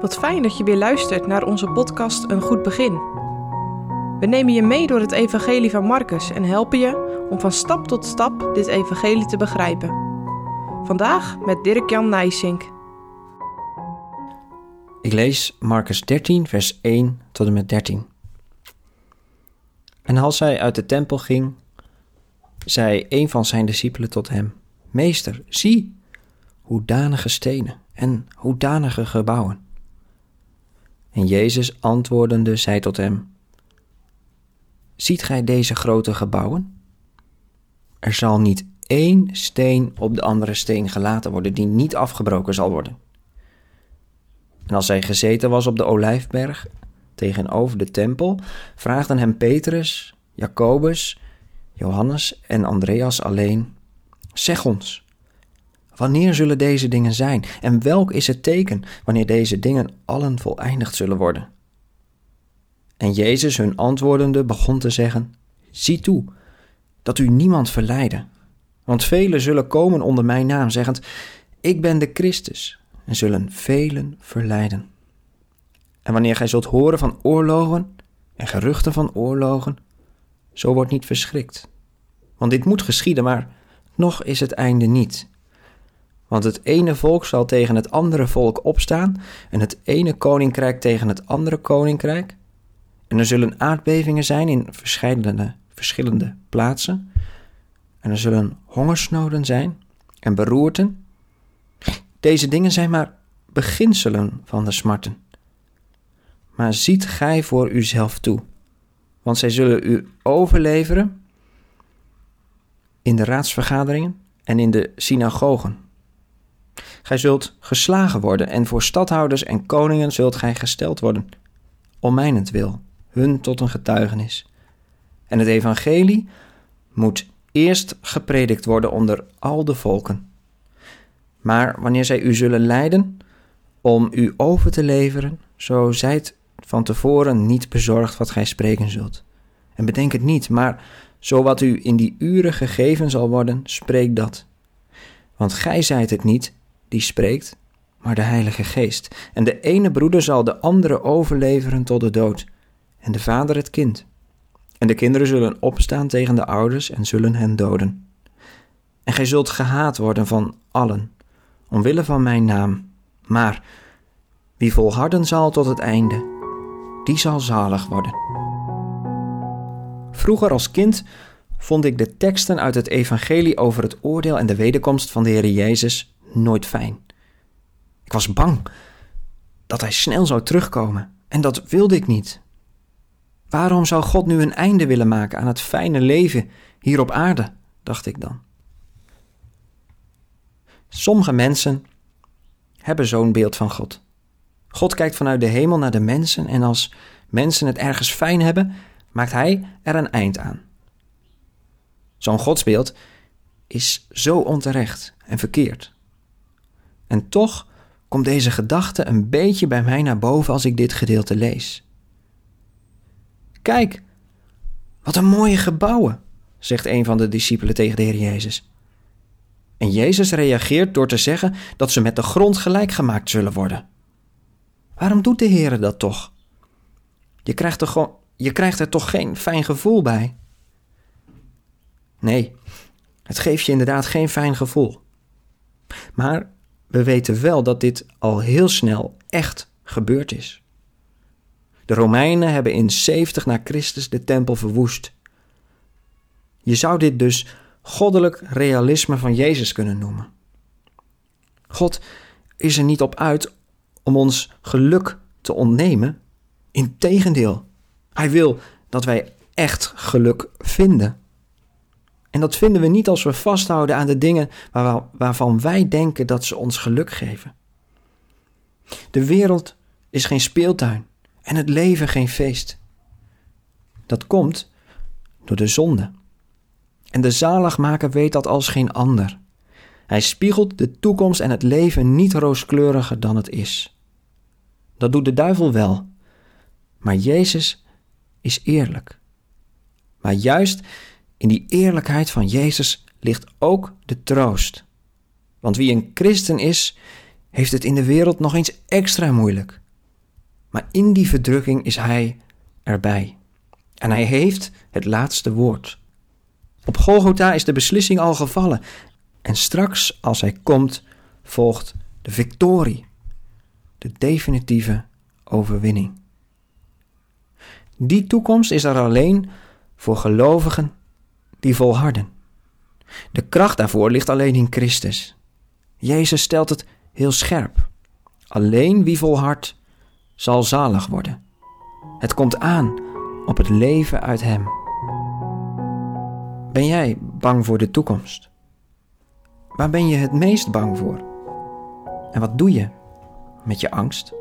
Wat fijn dat je weer luistert naar onze podcast Een Goed Begin. We nemen je mee door het Evangelie van Marcus en helpen je om van stap tot stap dit Evangelie te begrijpen. Vandaag met Dirk-Jan Nijsink. Ik lees Marcus 13, vers 1 tot en met 13. En als hij uit de tempel ging, zei een van zijn discipelen tot hem: Meester, zie, hoedanige stenen en hoedanige gebouwen. En Jezus antwoordende zei tot hem: Ziet gij deze grote gebouwen? Er zal niet één steen op de andere steen gelaten worden die niet afgebroken zal worden. En als hij gezeten was op de olijfberg tegenover de tempel, vraagden hem Petrus, Jacobus, Johannes en Andreas alleen: Zeg ons, Wanneer zullen deze dingen zijn? En welk is het teken wanneer deze dingen allen voleindigd zullen worden? En Jezus hun antwoordende begon te zeggen: Zie toe, dat u niemand verleiden. Want velen zullen komen onder mijn naam, zeggend: Ik ben de Christus, en zullen velen verleiden. En wanneer gij zult horen van oorlogen en geruchten van oorlogen, zo wordt niet verschrikt. Want dit moet geschieden, maar nog is het einde niet. Want het ene volk zal tegen het andere volk opstaan en het ene koninkrijk tegen het andere koninkrijk. En er zullen aardbevingen zijn in verschillende, verschillende plaatsen. En er zullen hongersnoden zijn en beroerten. Deze dingen zijn maar beginselen van de smarten. Maar ziet gij voor uzelf toe, want zij zullen u overleveren in de raadsvergaderingen en in de synagogen Gij zult geslagen worden en voor stadhouders en koningen zult gij gesteld worden, om mijnentwil, hun tot een getuigenis. En het evangelie moet eerst gepredikt worden onder al de volken. Maar wanneer zij u zullen leiden om u over te leveren, zo zijt van tevoren niet bezorgd wat gij spreken zult. En bedenk het niet, maar zo wat u in die uren gegeven zal worden, spreek dat. Want gij zijt het niet die spreekt, maar de Heilige Geest. En de ene broeder zal de andere overleveren tot de dood, en de vader het kind. En de kinderen zullen opstaan tegen de ouders en zullen hen doden. En gij zult gehaat worden van allen, omwille van mijn naam. Maar wie volharden zal tot het einde, die zal zalig worden. Vroeger als kind vond ik de teksten uit het evangelie over het oordeel en de wederkomst van de Heer Jezus nooit fijn. Ik was bang dat hij snel zou terugkomen en dat wilde ik niet. Waarom zou God nu een einde willen maken aan het fijne leven hier op aarde, dacht ik dan. Sommige mensen hebben zo'n beeld van God. God kijkt vanuit de hemel naar de mensen en als mensen het ergens fijn hebben, maakt Hij er een eind aan. Zo'n godsbeeld is zo onterecht en verkeerd. En toch komt deze gedachte een beetje bij mij naar boven als ik dit gedeelte lees. Kijk, wat een mooie gebouwen, zegt een van de discipelen tegen de Heer Jezus. En Jezus reageert door te zeggen dat ze met de grond gelijk gemaakt zullen worden. Waarom doet de Heer dat toch? Je krijgt, er je krijgt er toch geen fijn gevoel bij? Nee, het geeft je inderdaad geen fijn gevoel. Maar we weten wel dat dit al heel snel echt gebeurd is. De Romeinen hebben in 70 na Christus de tempel verwoest. Je zou dit dus goddelijk realisme van Jezus kunnen noemen. God is er niet op uit om ons geluk te ontnemen. Integendeel, Hij wil dat wij echt geluk vinden. En dat vinden we niet als we vasthouden aan de dingen waarvan wij denken dat ze ons geluk geven. De wereld is geen speeltuin en het leven geen feest. Dat komt door de zonde. En de zaligmaker weet dat als geen ander. Hij spiegelt de toekomst en het leven niet rooskleuriger dan het is. Dat doet de duivel wel. Maar Jezus is eerlijk. Maar juist in die eerlijkheid van Jezus ligt ook de troost. Want wie een christen is, heeft het in de wereld nog eens extra moeilijk. Maar in die verdrukking is hij erbij. En hij heeft het laatste woord. Op Golgotha is de beslissing al gevallen. En straks, als hij komt, volgt de victorie. De definitieve overwinning. Die toekomst is er alleen voor gelovigen die volharden. De kracht daarvoor ligt alleen in Christus. Jezus stelt het heel scherp. Alleen wie volhardt zal zalig worden. Het komt aan op het leven uit Hem. Ben jij bang voor de toekomst? Waar ben je het meest bang voor? En wat doe je met je angst?